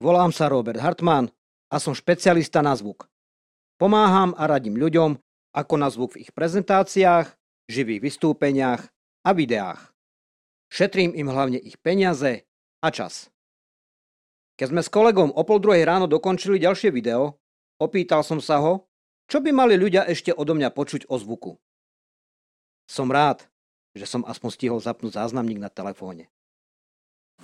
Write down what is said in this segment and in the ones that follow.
Volám sa Robert Hartmann a som špecialista na zvuk. Pomáham a radím ľuďom, ako na zvuk v ich prezentáciách, živých vystúpeniach a videách. Šetrím im hlavne ich peniaze a čas. Keď sme s kolegom o pol druhej ráno dokončili ďalšie video, opýtal som sa ho, čo by mali ľudia ešte odo mňa počuť o zvuku. Som rád, že som aspoň stihol zapnúť záznamník na telefóne.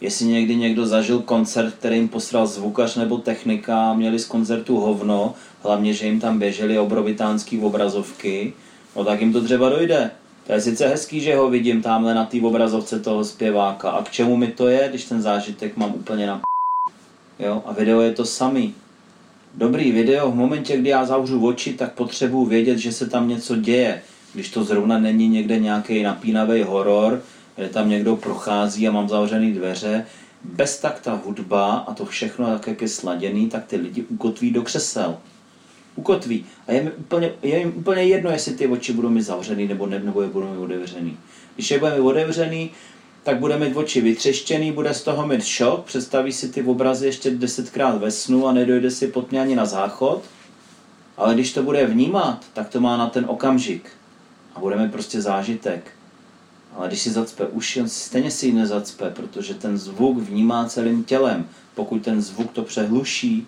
Jestli někdy někdo zažil koncert, který jim posral zvukař nebo technika, měli z koncertu hovno, hlavně, že jim tam běžely obrovitánský obrazovky, no tak jim to třeba dojde. To je sice hezký, že ho vidím tamhle na té obrazovce toho zpěváka. A k čemu mi to je, když ten zážitek mám úplně na Jo, a video je to samý. Dobrý video, v momentě, kdy já zavřu oči, tak potřebuji vědět, že se tam něco děje. Když to zrovna není někde nějaký napínavý horor, kde tam někdo prochází a mám zavřený dveře, bez tak ta hudba a to všechno, tak jak je sladěný, tak ty lidi ukotví do křesel. Ukotví. A je mi úplně, je mi úplně jedno, jestli ty oči budou mi zavřený nebo, ne, nebo je budou mi otevřený. Když je bude mi otevřený, tak bude mít oči vytřeštěný, bude z toho mít šok, představí si ty obrazy ještě desetkrát ve snu a nedojde si pod mě ani na záchod. Ale když to bude vnímat, tak to má na ten okamžik. A bude mít prostě zážitek. Ale když si zacpe uši, on stejně si ji nezacpe, protože ten zvuk vnímá celým tělem. Pokud ten zvuk to přehluší,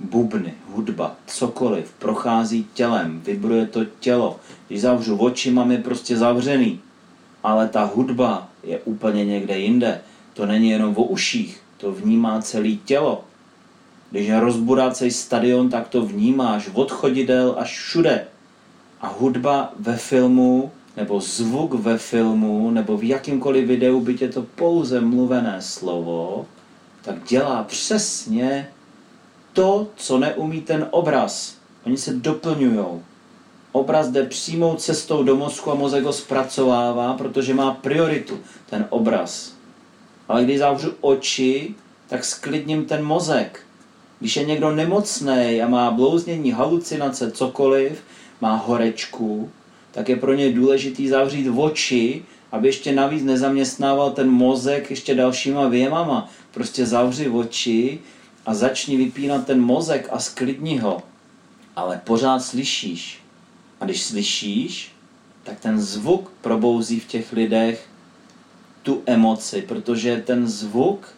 bubny, hudba, cokoliv, prochází tělem, vibruje to tělo. Když zavřu oči, mám je prostě zavřený. Ale ta hudba je úplně někde jinde. To není jenom o uších, to vnímá celé tělo. Když je rozburácej stadion, tak to vnímáš od chodidel až všude. A hudba ve filmu nebo zvuk ve filmu, nebo v jakýmkoliv videu, byť je to pouze mluvené slovo, tak dělá přesně to, co neumí ten obraz. Oni se doplňují. Obraz jde přímou cestou do mozku a mozek ho zpracovává, protože má prioritu, ten obraz. Ale když zavřu oči, tak sklidním ten mozek. Když je někdo nemocný a má blouznění, halucinace, cokoliv, má horečku, tak je pro něj důležitý zavřít oči, aby ještě navíc nezaměstnával ten mozek ještě dalšíma věmama. Prostě zavři oči a začni vypínat ten mozek a sklidni ho. Ale pořád slyšíš. A když slyšíš, tak ten zvuk probouzí v těch lidech tu emoci, protože ten zvuk,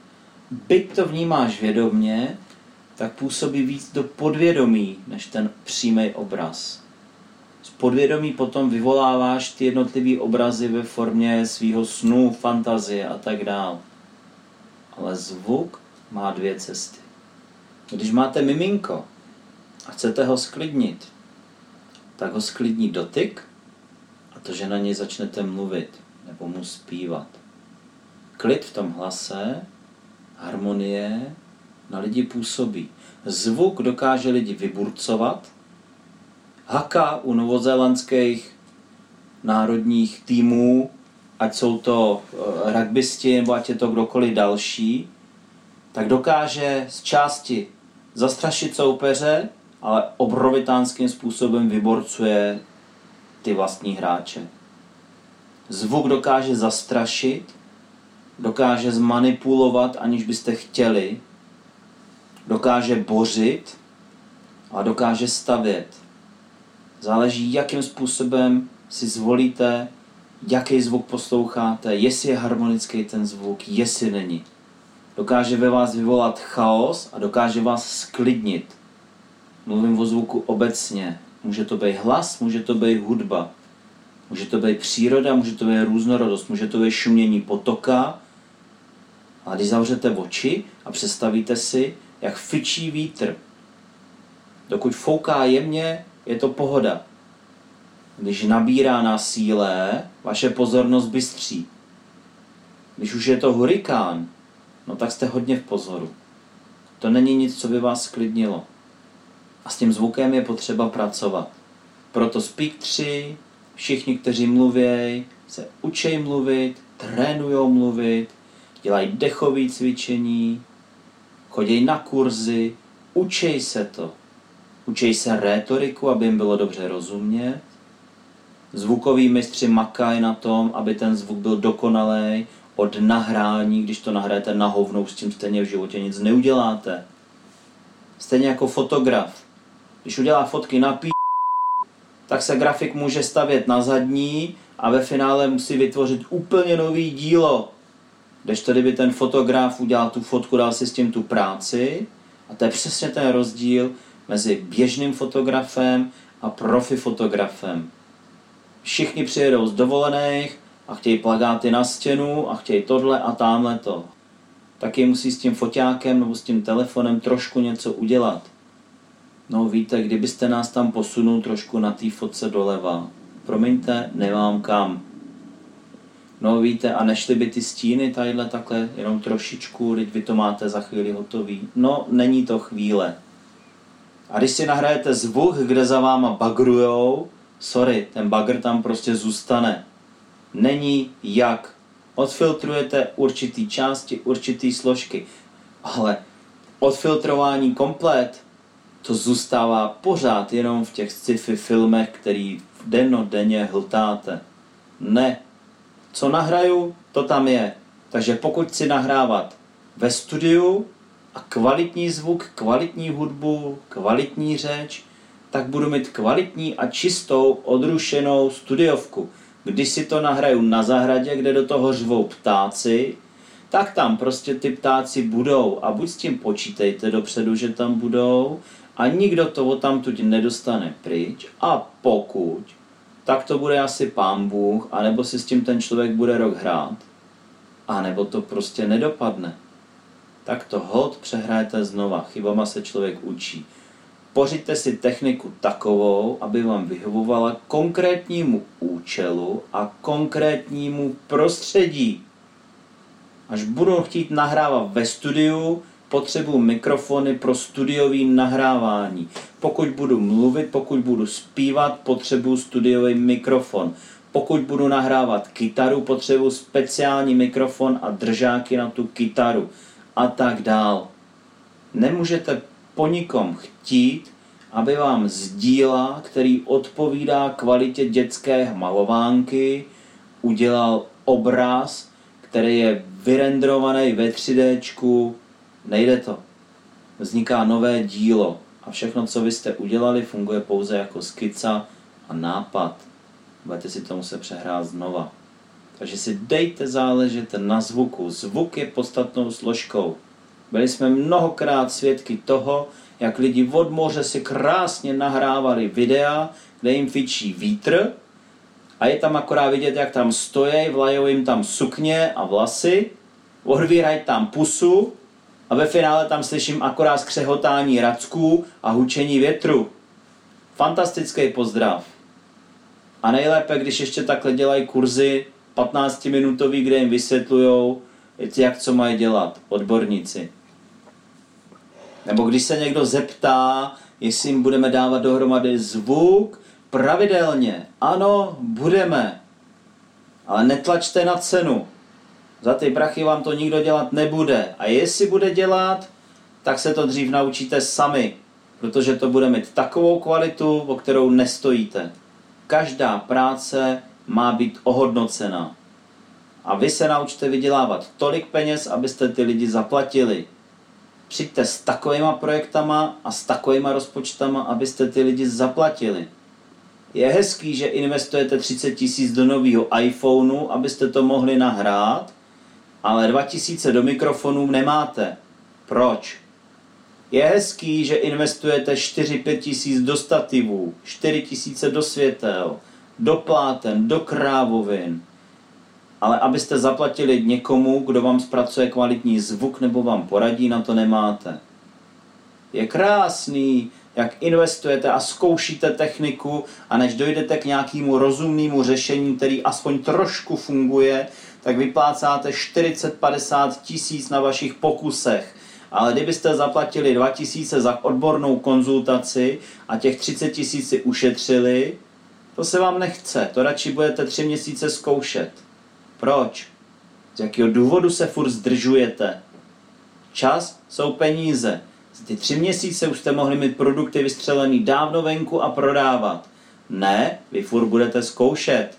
byť to vnímáš vědomně, tak působí víc do podvědomí, než ten přímý obraz z podvědomí potom vyvoláváš ty jednotlivé obrazy ve formě svého snu, fantazie a tak dál. Ale zvuk má dvě cesty. Když máte miminko a chcete ho sklidnit, tak ho sklidní dotyk a to, že na něj začnete mluvit nebo mu zpívat. Klid v tom hlase, harmonie na lidi působí. Zvuk dokáže lidi vyburcovat, haka u novozélandských národních týmů, ať jsou to eh, rugbysti nebo ať je to kdokoliv další, tak dokáže z části zastrašit soupeře, ale obrovitánským způsobem vyborcuje ty vlastní hráče. Zvuk dokáže zastrašit, dokáže zmanipulovat, aniž byste chtěli, dokáže bořit a dokáže stavět. Záleží, jakým způsobem si zvolíte, jaký zvuk posloucháte, jestli je harmonický ten zvuk, jestli není. Dokáže ve vás vyvolat chaos a dokáže vás sklidnit. Mluvím o zvuku obecně. Může to být hlas, může to být hudba. Může to být příroda, může to být různorodost, může to být šumění potoka. A když zavřete oči a představíte si, jak fičí vítr. Dokud fouká jemně, je to pohoda. Když nabírá na síle, vaše pozornost bystří. Když už je to hurikán, no tak jste hodně v pozoru. To není nic, co by vás sklidnilo. A s tím zvukem je potřeba pracovat. Proto Speak 3, všichni, kteří mluvějí, se učej mluvit, trénujou mluvit, dělají dechové cvičení, chodí na kurzy, učej se to. Učej se rétoriku, aby jim bylo dobře rozumět. Zvukoví mistři makají na tom, aby ten zvuk byl dokonalý. od nahrání, když to nahrajete na hovnou, s tím stejně v životě nic neuděláte. Stejně jako fotograf. Když udělá fotky na pí tak se grafik může stavět na zadní a ve finále musí vytvořit úplně nový dílo. Když to kdyby ten fotograf udělal tu fotku, dal si s tím tu práci, a to je přesně ten rozdíl mezi běžným fotografem a profi fotografem. Všichni přijedou z dovolených a chtějí plagáty na stěnu a chtějí tohle a tamhle to. Taky musí s tím foťákem nebo s tím telefonem trošku něco udělat. No víte, kdybyste nás tam posunul trošku na té fotce doleva. Promiňte, nemám kam. No víte, a nešly by ty stíny tadyhle takhle jenom trošičku, teď vy to máte za chvíli hotový. No, není to chvíle. A když si nahrajete zvuk, kde za váma bagrujou, sorry, ten bagr tam prostě zůstane. Není jak. Odfiltrujete určitý části, určitý složky. Ale odfiltrování komplet, to zůstává pořád jenom v těch sci-fi filmech, který denně hltáte. Ne. Co nahraju, to tam je. Takže pokud si nahrávat ve studiu a kvalitní zvuk, kvalitní hudbu, kvalitní řeč, tak budu mít kvalitní a čistou odrušenou studiovku. Když si to nahraju na zahradě, kde do toho řvou ptáci, tak tam prostě ty ptáci budou a buď s tím počítejte dopředu, že tam budou a nikdo to tam tuď nedostane pryč a pokud, tak to bude asi pán Bůh, anebo si s tím ten člověk bude rok hrát, a nebo to prostě nedopadne. Tak to hod přehrajete znova, chybama se člověk učí. Pořiďte si techniku takovou, aby vám vyhovovala konkrétnímu účelu a konkrétnímu prostředí. Až budu chtít nahrávat ve studiu, potřebuji mikrofony pro studiový nahrávání. Pokud budu mluvit, pokud budu zpívat, potřebuji studiový mikrofon. Pokud budu nahrávat kytaru, potřebuji speciální mikrofon a držáky na tu kytaru a tak dál. Nemůžete po nikom chtít, aby vám z díla, který odpovídá kvalitě dětské malovánky, udělal obraz, který je vyrendrovaný ve 3D, nejde to. Vzniká nové dílo a všechno, co vy jste udělali, funguje pouze jako skica a nápad. Budete si to muset přehrát znova. Takže si dejte záležet na zvuku. Zvuk je podstatnou složkou. Byli jsme mnohokrát svědky toho, jak lidi od moře si krásně nahrávali videa, kde jim fičí vítr a je tam akorát vidět, jak tam stojí, vlajou jim tam sukně a vlasy, odvírají tam pusu a ve finále tam slyším akorát skřehotání racků a hučení větru. Fantastický pozdrav. A nejlépe, když ještě takhle dělají kurzy 15-minutový, kde jim vysvětlují, jak co mají dělat, odborníci. Nebo když se někdo zeptá, jestli jim budeme dávat dohromady zvuk pravidelně. Ano, budeme. Ale netlačte na cenu. Za ty prachy vám to nikdo dělat nebude. A jestli bude dělat, tak se to dřív naučíte sami, protože to bude mít takovou kvalitu, o kterou nestojíte. Každá práce má být ohodnocena. A vy se naučte vydělávat tolik peněz, abyste ty lidi zaplatili. Přijďte s takovýma projektama a s takovýma rozpočtama, abyste ty lidi zaplatili. Je hezký, že investujete 30 tisíc do nového iPhoneu, abyste to mohli nahrát, ale 2000 do mikrofonů nemáte. Proč? Je hezký, že investujete 4-5 tisíc do stativů, 4 tisíce do světel, do pláten, do krávovin. Ale abyste zaplatili někomu, kdo vám zpracuje kvalitní zvuk nebo vám poradí, na to nemáte. Je krásný, jak investujete a zkoušíte techniku a než dojdete k nějakému rozumnému řešení, který aspoň trošku funguje, tak vyplácáte 40-50 tisíc na vašich pokusech. Ale kdybyste zaplatili 2 tisíce za odbornou konzultaci a těch 30 tisíc si ušetřili, to se vám nechce, to radši budete 3 měsíce zkoušet. Proč? Z jakého důvodu se furt zdržujete? Čas jsou peníze. Za ty tři měsíce už jste mohli mít produkty vystřelený dávno venku a prodávat. Ne, vy furt budete zkoušet.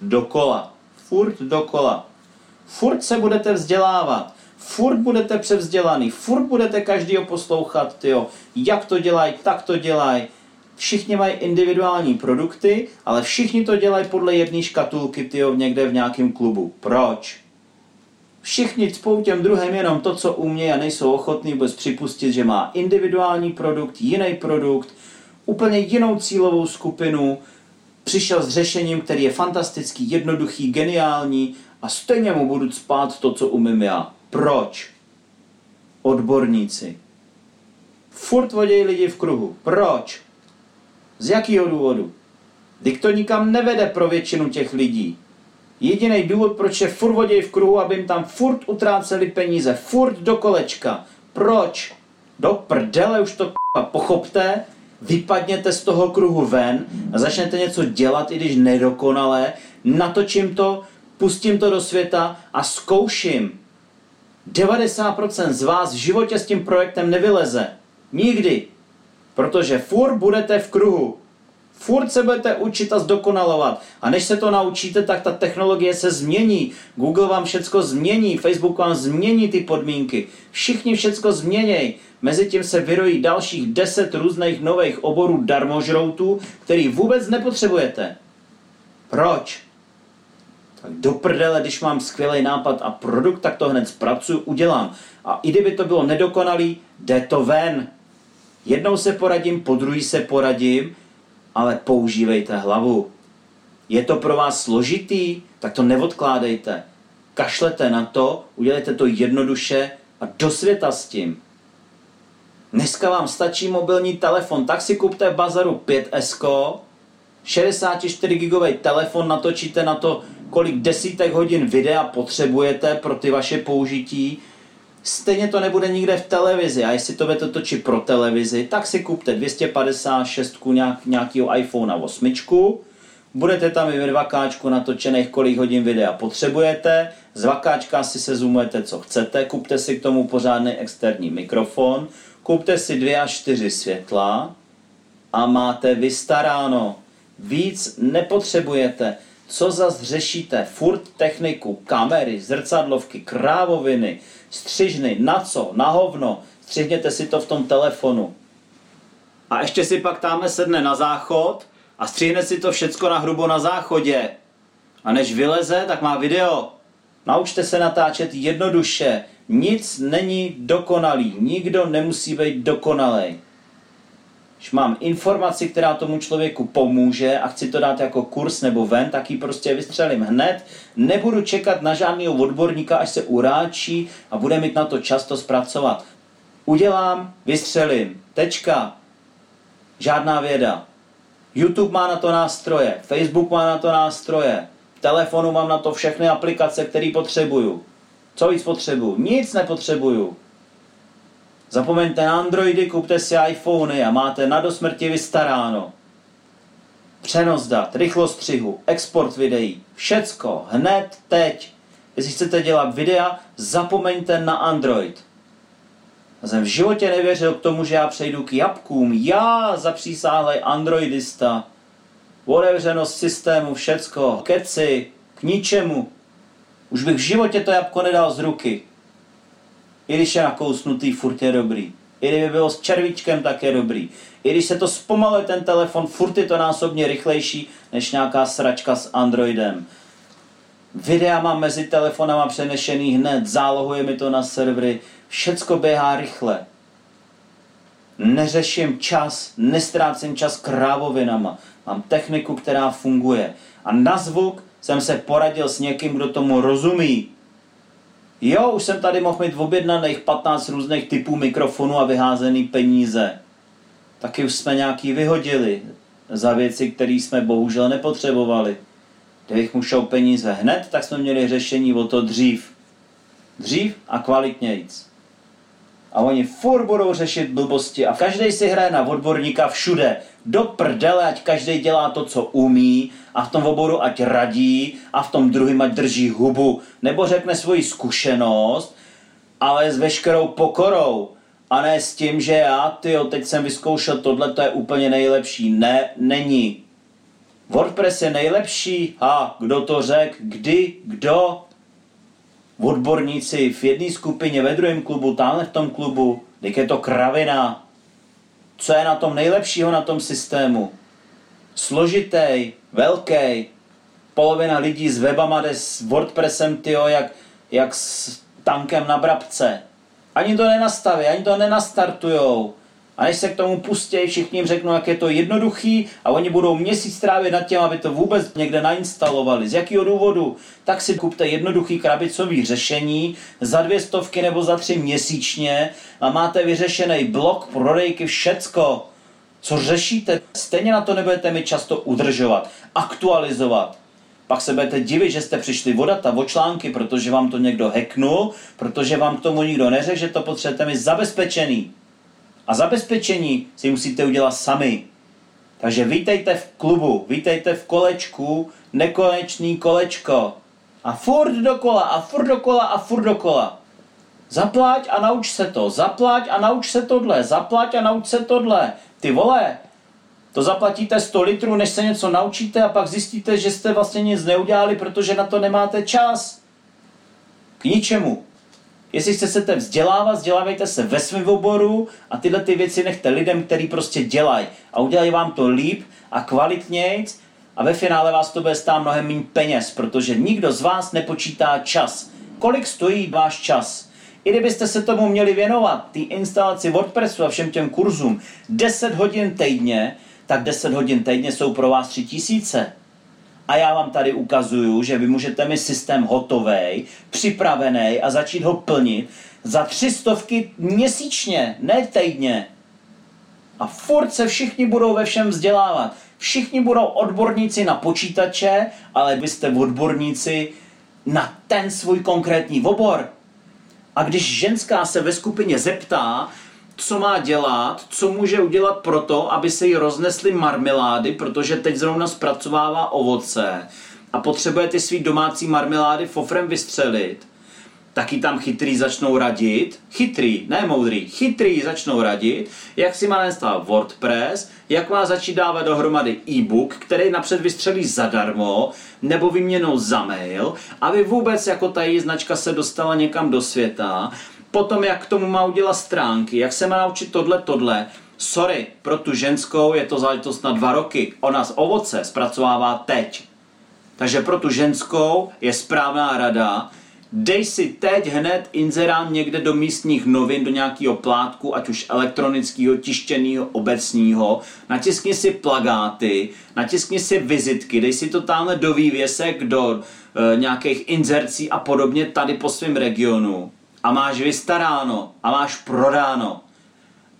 Dokola furt dokola. Furt se budete vzdělávat, furt budete převzdělaný, furt budete každýho poslouchat, tyjo, jak to dělají, tak to dělají. Všichni mají individuální produkty, ale všichni to dělají podle jedné škatulky, tyjo, někde v nějakém klubu. Proč? Všichni cpou těm druhým jenom to, co umějí a nejsou ochotní vůbec připustit, že má individuální produkt, jiný produkt, úplně jinou cílovou skupinu, přišel s řešením, který je fantastický, jednoduchý, geniální a stejně mu budu spát to, co umím já. Proč? Odborníci. Furt vodějí lidi v kruhu. Proč? Z jakého důvodu? Dik to nikam nevede pro většinu těch lidí. Jediný důvod, proč je furt vodějí v kruhu, aby jim tam furt utráceli peníze, furt do kolečka. Proč? Do prdele už to pochopte, vypadněte z toho kruhu ven a začnete něco dělat, i když nedokonale, natočím to, pustím to do světa a zkouším. 90% z vás v životě s tím projektem nevyleze. Nikdy. Protože furt budete v kruhu. Furt se budete učit a zdokonalovat. A než se to naučíte, tak ta technologie se změní. Google vám všecko změní, Facebook vám změní ty podmínky. Všichni všecko změnějí. Mezitím se vyrojí dalších deset různých nových oborů darmožroutů, který vůbec nepotřebujete. Proč? Tak do prdele, když mám skvělý nápad a produkt, tak to hned zpracuju, udělám. A i kdyby to bylo nedokonalý, jde to ven. Jednou se poradím, po druhý se poradím, ale používejte hlavu. Je to pro vás složitý, tak to neodkládejte. Kašlete na to, udělejte to jednoduše a do světa s tím. Dneska vám stačí mobilní telefon, tak si kupte v bazaru 5S, 64 gigový telefon, natočíte na to, kolik desítek hodin videa potřebujete pro ty vaše použití. Stejně to nebude nikde v televizi. A jestli to budete točit pro televizi, tak si kupte 256 nějak, nějakého iPhone 8, budete tam i ve 2K natočených, kolik hodin videa potřebujete, z 2K si se zoomujete, co chcete, kupte si k tomu pořádný externí mikrofon, kupte si dvě až čtyři světla. A máte vystaráno. Víc nepotřebujete. Co zas řešíte? Furt techniku, kamery, zrcadlovky, krávoviny, střižny, na co? Na hovno. Střihněte si to v tom telefonu. A ještě si pak táme sedne na záchod a střihne si to všecko na hrubo na záchodě. A než vyleze, tak má video. Naučte se natáčet jednoduše, nic není dokonalý, nikdo nemusí být dokonalý. Když mám informaci, která tomu člověku pomůže a chci to dát jako kurz nebo ven, tak ji prostě vystřelím hned. Nebudu čekat na žádného odborníka, až se uráčí a bude mít na to často zpracovat. Udělám, vystřelím. Tečka. Žádná věda. YouTube má na to nástroje, Facebook má na to nástroje, telefonu mám na to všechny aplikace, které potřebuju. Co víc potřebuju? Nic nepotřebuju. Zapomeňte na Androidy, kupte si iPhony a máte na dosmrti vystaráno. Přenos dat, rychlost střihu, export videí, všecko, hned, teď. Jestli chcete dělat videa, zapomeňte na Android. Já jsem v životě nevěřil k tomu, že já přejdu k jabkům. Já, zapřísáhlej androidista. Otevřenost systému, všecko, keci, k ničemu. Už bych v životě to jabko nedal z ruky. I když je nakousnutý, furt je dobrý. I kdyby bylo s červíčkem, tak je dobrý. I když se to zpomaluje ten telefon, furt je to násobně rychlejší než nějaká sračka s Androidem. Videa mám mezi telefonama přenešený hned, zálohuje mi to na servery, všecko běhá rychle. Neřeším čas, nestrácím čas krávovinama. Mám techniku, která funguje. A na zvuk jsem se poradil s někým, kdo tomu rozumí. Jo, už jsem tady mohl mít objednaných 15 různých typů mikrofonů a vyházený peníze. Taky už jsme nějaký vyhodili za věci, které jsme bohužel nepotřebovali. Kdybych mu šel peníze hned, tak jsme měli řešení o to dřív. Dřív a kvalitnějíc. A oni furt budou řešit blbosti a každý si hraje na odborníka všude. Do prdele, ať každý dělá to, co umí a v tom oboru ať radí a v tom druhém ať drží hubu. Nebo řekne svoji zkušenost, ale s veškerou pokorou. A ne s tím, že já, ty teď jsem vyzkoušel tohle, to je úplně nejlepší. Ne, není. WordPress je nejlepší? A kdo to řekl? Kdy? Kdo? Odborníci v jedné skupině, ve druhém klubu, tamhle v tom klubu, tak je to kravina. Co je na tom nejlepšího na tom systému? Složitý, velký, polovina lidí s webama jde s WordPressem, tyjo, jak, jak s tankem na brabce. Ani to nenastaví, ani to nenastartujou. A než se k tomu pustí, všichni jim řeknou, jak je to jednoduchý a oni budou měsíc trávit nad tím, aby to vůbec někde nainstalovali. Z jakého důvodu? Tak si kupte jednoduchý krabicový řešení za dvě stovky nebo za tři měsíčně a máte vyřešený blok, prodejky, všecko. Co řešíte? Stejně na to nebudete mi často udržovat, aktualizovat. Pak se budete divit, že jste přišli o data, o články, protože vám to někdo hacknul, protože vám k tomu nikdo neřekl, že to potřebujete mít zabezpečený. A zabezpečení si musíte udělat sami. Takže vítejte v klubu, vítejte v kolečku, nekonečný kolečko. A furt dokola, a furt dokola, a furt dokola. Zaplať a nauč se to, zaplať a nauč se tohle, zaplať a nauč se tohle. Ty vole, to zaplatíte 100 litrů, než se něco naučíte a pak zjistíte, že jste vlastně nic neudělali, protože na to nemáte čas. K ničemu. Jestli chcete vzdělávat, vzdělávejte se ve svém oboru a tyhle ty věci nechte lidem, který prostě dělají. A udělají vám to líp a kvalitnějc a ve finále vás to bude stát mnohem méně peněz, protože nikdo z vás nepočítá čas. Kolik stojí váš čas? I kdybyste se tomu měli věnovat, ty instalaci WordPressu a všem těm kurzům, 10 hodin týdně, tak 10 hodin týdně jsou pro vás 3000. A já vám tady ukazuju, že vy můžete mít systém hotový, připravený a začít ho plnit za tři stovky měsíčně, ne týdně. A furt se všichni budou ve všem vzdělávat. Všichni budou odborníci na počítače, ale vy jste odborníci na ten svůj konkrétní obor. A když ženská se ve skupině zeptá, co má dělat, co může udělat pro to, aby se jí roznesly marmelády, protože teď zrovna zpracovává ovoce a potřebuje ty svý domácí marmelády fofrem vystřelit, taky tam chytrý začnou radit, chytrý, ne moudrý, chytrý začnou radit, jak si má nastavit WordPress, jak má začít dávat dohromady e-book, který napřed vystřelí zadarmo, nebo vyměnou za mail, aby vůbec jako ta její značka se dostala někam do světa potom jak k tomu má udělat stránky, jak se má naučit tohle, tohle. Sorry, pro tu ženskou je to záležitost na dva roky. Ona z ovoce zpracovává teď. Takže pro tu ženskou je správná rada, dej si teď hned inzerát někde do místních novin, do nějakého plátku, ať už elektronického, tištěného, obecního, natiskni si plagáty, natiskni si vizitky, dej si to tamhle do vývěsek, do e, nějakých inzercí a podobně tady po svém regionu a máš vystaráno a máš prodáno.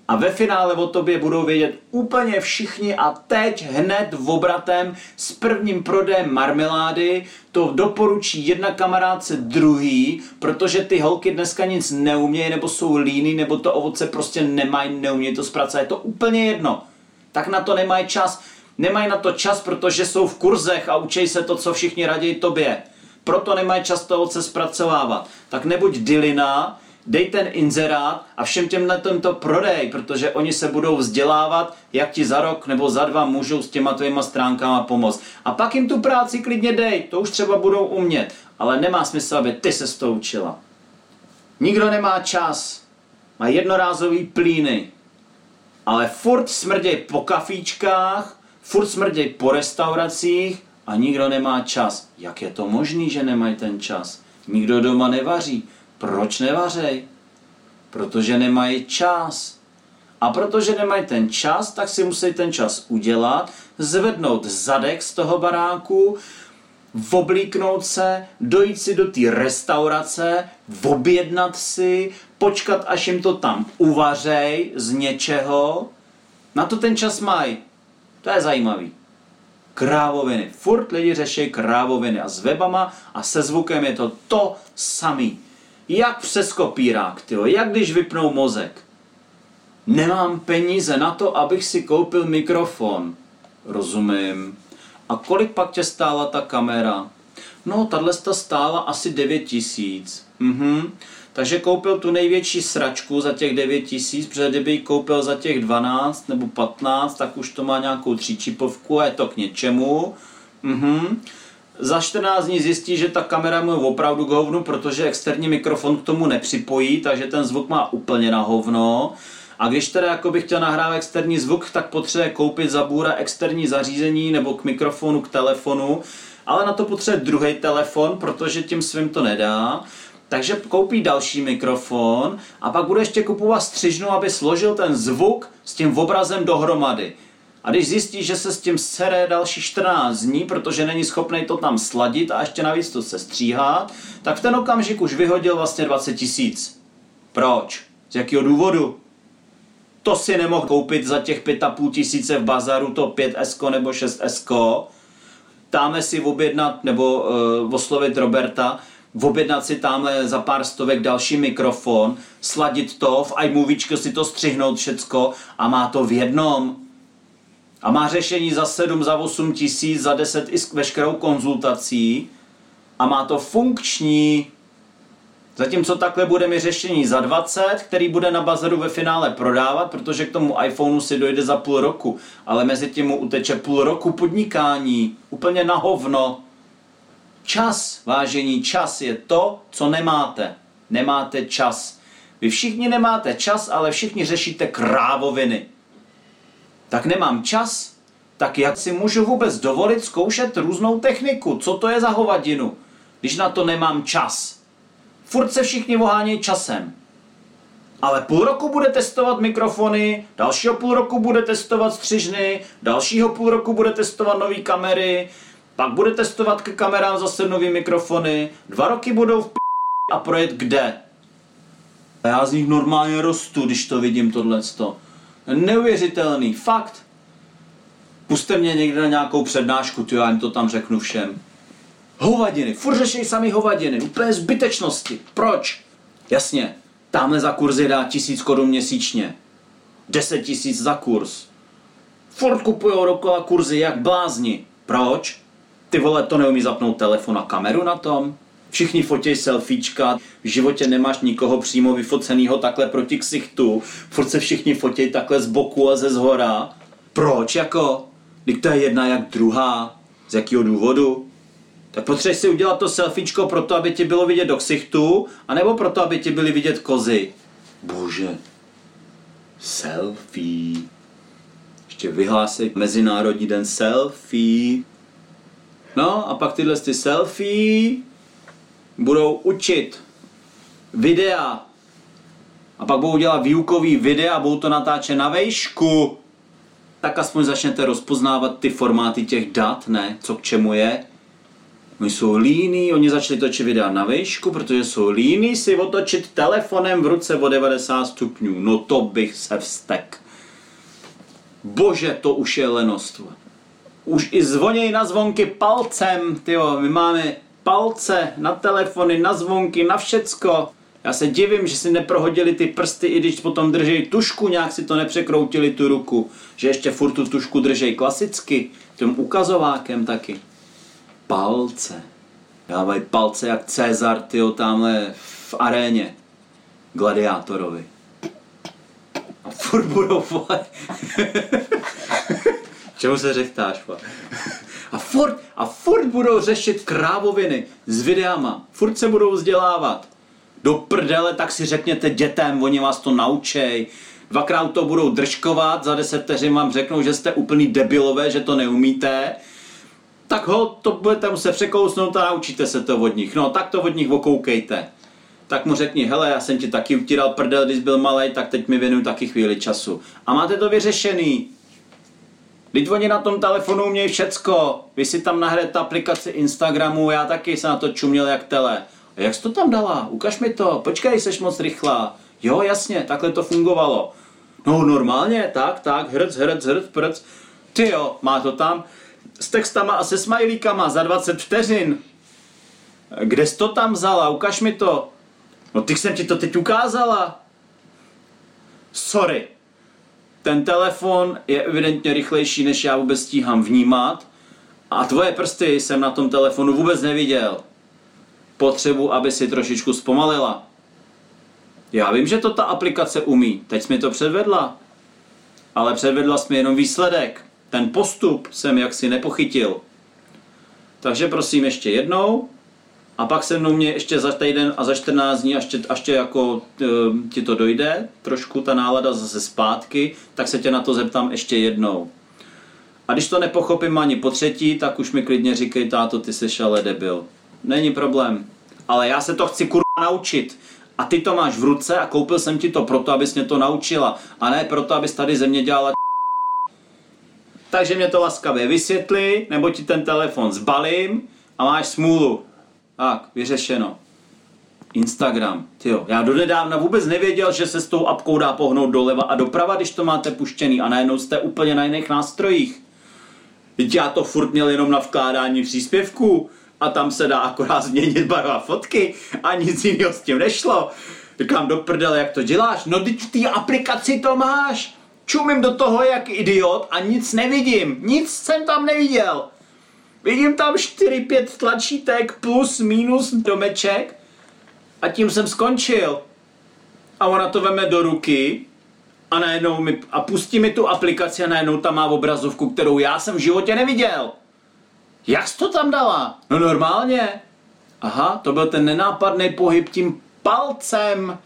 A ve finále o tobě budou vědět úplně všichni a teď hned v obratem s prvním prodejem marmelády to doporučí jedna kamarádce druhý, protože ty holky dneska nic neumějí, nebo jsou líny, nebo to ovoce prostě nemají, neumějí to zpracovat. Je to úplně jedno. Tak na to nemají čas. Nemají na to čas, protože jsou v kurzech a učí se to, co všichni raději tobě proto nemají často ovoce zpracovávat. Tak nebuď dilina, dej ten inzerát a všem těm na to prodej, protože oni se budou vzdělávat, jak ti za rok nebo za dva můžou s těma tvýma stránkama pomoct. A pak jim tu práci klidně dej, to už třeba budou umět, ale nemá smysl, aby ty se to učila. Nikdo nemá čas, má jednorázový plíny, ale furt smrděj po kafíčkách, furt smrděj po restauracích a nikdo nemá čas. Jak je to možný, že nemají ten čas? Nikdo doma nevaří. Proč nevařej? Protože nemají čas. A protože nemají ten čas, tak si musí ten čas udělat, zvednout zadek z toho baráku, oblíknout se, dojít si do té restaurace, objednat si, počkat, až jim to tam uvařej z něčeho. Na to ten čas mají. To je zajímavý krávoviny. Furt lidi řeší krávoviny a s webama a se zvukem je to to samý. Jak přes kopírák, tyjo, jak když vypnou mozek. Nemám peníze na to, abych si koupil mikrofon. Rozumím. A kolik pak tě stála ta kamera? No, tahle stála asi 9 tisíc. Mhm. Takže koupil tu největší sračku za těch 9 tisíc, protože kdyby ji koupil za těch 12 nebo 15, tak už to má nějakou tříčipovku a je to k něčemu. Mhm. za 14 dní zjistí, že ta kamera mu je opravdu k hovnu, protože externí mikrofon k tomu nepřipojí, takže ten zvuk má úplně na hovno. A když teda jako bych chtěl nahrávat externí zvuk, tak potřebuje koupit za bůra externí zařízení nebo k mikrofonu, k telefonu, ale na to potřebuje druhý telefon, protože tím svým to nedá. Takže koupí další mikrofon a pak bude ještě kupovat střižnu, aby složil ten zvuk s tím obrazem dohromady. A když zjistí, že se s tím sere další 14 dní, protože není schopný to tam sladit a ještě navíc to se stříhá, tak v ten okamžik už vyhodil vlastně 20 tisíc. Proč? Z jakého důvodu? To si nemohl koupit za těch 5,5 tisíce v bazaru, to 5S nebo 6S. Táme si objednat, nebo uh, oslovit Roberta, objednat si tamhle za pár stovek další mikrofon, sladit to, v iMoviečko si to střihnout všecko a má to v jednom. A má řešení za 7, za 8 tisíc, za 10 i s veškerou konzultací a má to funkční. Zatímco takhle bude mi řešení za 20, který bude na bazaru ve finále prodávat, protože k tomu iPhoneu si dojde za půl roku, ale mezi tím mu uteče půl roku podnikání, úplně na hovno. Čas, vážení, čas je to, co nemáte. Nemáte čas. Vy všichni nemáte čas, ale všichni řešíte krávoviny. Tak nemám čas, tak jak si můžu vůbec dovolit zkoušet různou techniku? Co to je za hovadinu, když na to nemám čas? Furt se všichni ohánějí časem. Ale půl roku bude testovat mikrofony, dalšího půl roku bude testovat střižny, dalšího půl roku bude testovat nové kamery, pak bude testovat k kamerám zase nový mikrofony, dva roky budou v p- a projet kde? A já z nich normálně rostu, když to vidím tohleto. Neuvěřitelný, fakt. Puste mě někde na nějakou přednášku, ty já jim to tam řeknu všem. Hovadiny, furt řešej sami hovadiny, úplně zbytečnosti. Proč? Jasně, tamhle za kurzy dá tisíc korun měsíčně. Deset tisíc za kurz. Furt kupujou roková kurzy jak blázni. Proč? Ty vole, to neumí zapnout telefon a kameru na tom? Všichni fotěj selfiečka, v životě nemáš nikoho přímo vyfocenýho takhle proti ksichtu, furt se všichni fotěj takhle z boku a ze zhora. Proč jako? Když to je jedna jak druhá. Z jakého důvodu? Tak potřebuješ si udělat to selfiečko proto, aby ti bylo vidět do ksichtu, anebo proto, aby ti byly vidět kozy. Bože. Selfie. Ještě vyhlásí Mezinárodní den selfie. No a pak tyhle ty selfie budou učit videa a pak budou dělat výukový videa a budou to natáčet na vejšku. Tak aspoň začnete rozpoznávat ty formáty těch dat, ne? Co k čemu je. Oni jsou líní, oni začali točit videa na vejšku, protože jsou líní si otočit telefonem v ruce o 90 stupňů. No to bych se vstek. Bože, to už je lenost. Už i zvoněj na zvonky palcem, tyjo, my máme palce na telefony, na zvonky, na všecko. Já se divím, že si neprohodili ty prsty, i když potom držej tušku, nějak si to nepřekroutili tu ruku. Že ještě furt tu tušku držej klasicky, tím ukazovákem taky. Palce. Dávají palce jak Cezar, tyjo, tamhle v aréně. Gladiátorovi. A furt budou vole. Čemu se řechtáš, vole? A furt, a furt budou řešit krávoviny s videama. Furt se budou vzdělávat. Do prdele, tak si řekněte dětem, oni vás to naučej. Dvakrát to budou držkovat, za deset vteřin vám řeknou, že jste úplný debilové, že to neumíte. Tak ho, to budete muset překousnout a naučíte se to od nich. No, tak to od nich okoukejte. Tak mu řekni, hele, já jsem ti taky utíral prdel, když byl malý, tak teď mi věnuju taky chvíli času. A máte to vyřešený. Teď oni na tom telefonu mějí všecko. Vy si tam nahrajete aplikaci Instagramu, já taky jsem na to čuměl jak tele. A jak jsi to tam dala? Ukaž mi to. Počkej, jsi moc rychlá. Jo, jasně, takhle to fungovalo. No normálně, tak, tak, hrc, hrc, hrc, prc. Ty jo, má to tam s textama a se smajlíkama za 20 vteřin. Kde jsi to tam vzala? Ukaž mi to. No ty jsem ti to teď ukázala. Sorry. Ten telefon je evidentně rychlejší, než já vůbec stíhám vnímat. A tvoje prsty jsem na tom telefonu vůbec neviděl. Potřebu, aby si trošičku zpomalila. Já vím, že to ta aplikace umí. Teď jsi mi to předvedla. Ale předvedla jsi mi jenom výsledek. Ten postup jsem jaksi nepochytil. Takže prosím ještě jednou a pak se mnou mě ještě za týden a za 14 dní, až tě, až tě jako e, ti to dojde, trošku ta nálada zase zpátky, tak se tě na to zeptám ještě jednou. A když to nepochopím ani po třetí, tak už mi klidně říkej, táto, ty jsi ale debil. Není problém. Ale já se to chci kurva naučit. A ty to máš v ruce a koupil jsem ti to proto, abys mě to naučila. A ne proto, abys tady ze mě dělala takže mě to laskavě vysvětli, nebo ti ten telefon zbalím a máš smůlu. Tak, vyřešeno. Instagram, tyjo, já donedávna vůbec nevěděl, že se s tou apkou dá pohnout doleva a doprava, když to máte puštěný a najednou jste úplně na jiných nástrojích. Teď já to furt měl jenom na vkládání příspěvků a tam se dá akorát změnit barva fotky a nic jiného s tím nešlo. Říkám do prdele, jak to děláš? No teď v té aplikaci to máš. Čumím do toho jak idiot a nic nevidím. Nic jsem tam neviděl. Vidím tam 4-5 tlačítek plus minus domeček a tím jsem skončil. A ona to veme do ruky a najednou mi, a pustí mi tu aplikaci a najednou tam má obrazovku, kterou já jsem v životě neviděl. Jak jsi to tam dala? No normálně. Aha, to byl ten nenápadný pohyb tím palcem.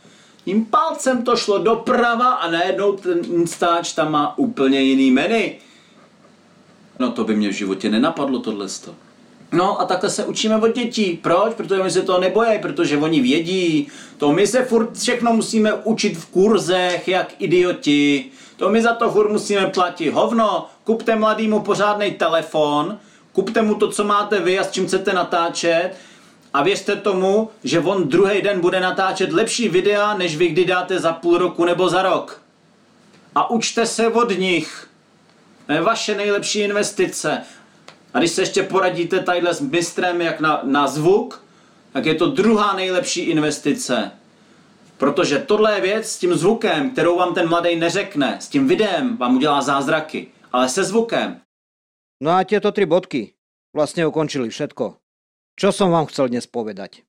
Tím palcem to šlo doprava a najednou ten Instač tam má úplně jiný menu. No to by mě v životě nenapadlo tohle. No a takhle se učíme od dětí. Proč? Protože oni se toho nebojí, protože oni vědí. To my se furt všechno musíme učit v kurzech, jak idioti. To my za to furt musíme platit. Hovno, kupte mladýmu pořádný telefon, kupte mu to, co máte vy a s čím chcete natáčet a věřte tomu, že on druhý den bude natáčet lepší videa, než vy kdy dáte za půl roku nebo za rok. A učte se od nich. Vaše nejlepší investice. A když se ještě poradíte tadyhle s mistrem jak na, na zvuk, tak je to druhá nejlepší investice. Protože tohle je věc s tím zvukem, kterou vám ten mladý neřekne. S tím videem vám udělá zázraky. Ale se zvukem. No a tieto tri bodky vlastne ukončili všetko. Čo som vám chcel dnes povedať?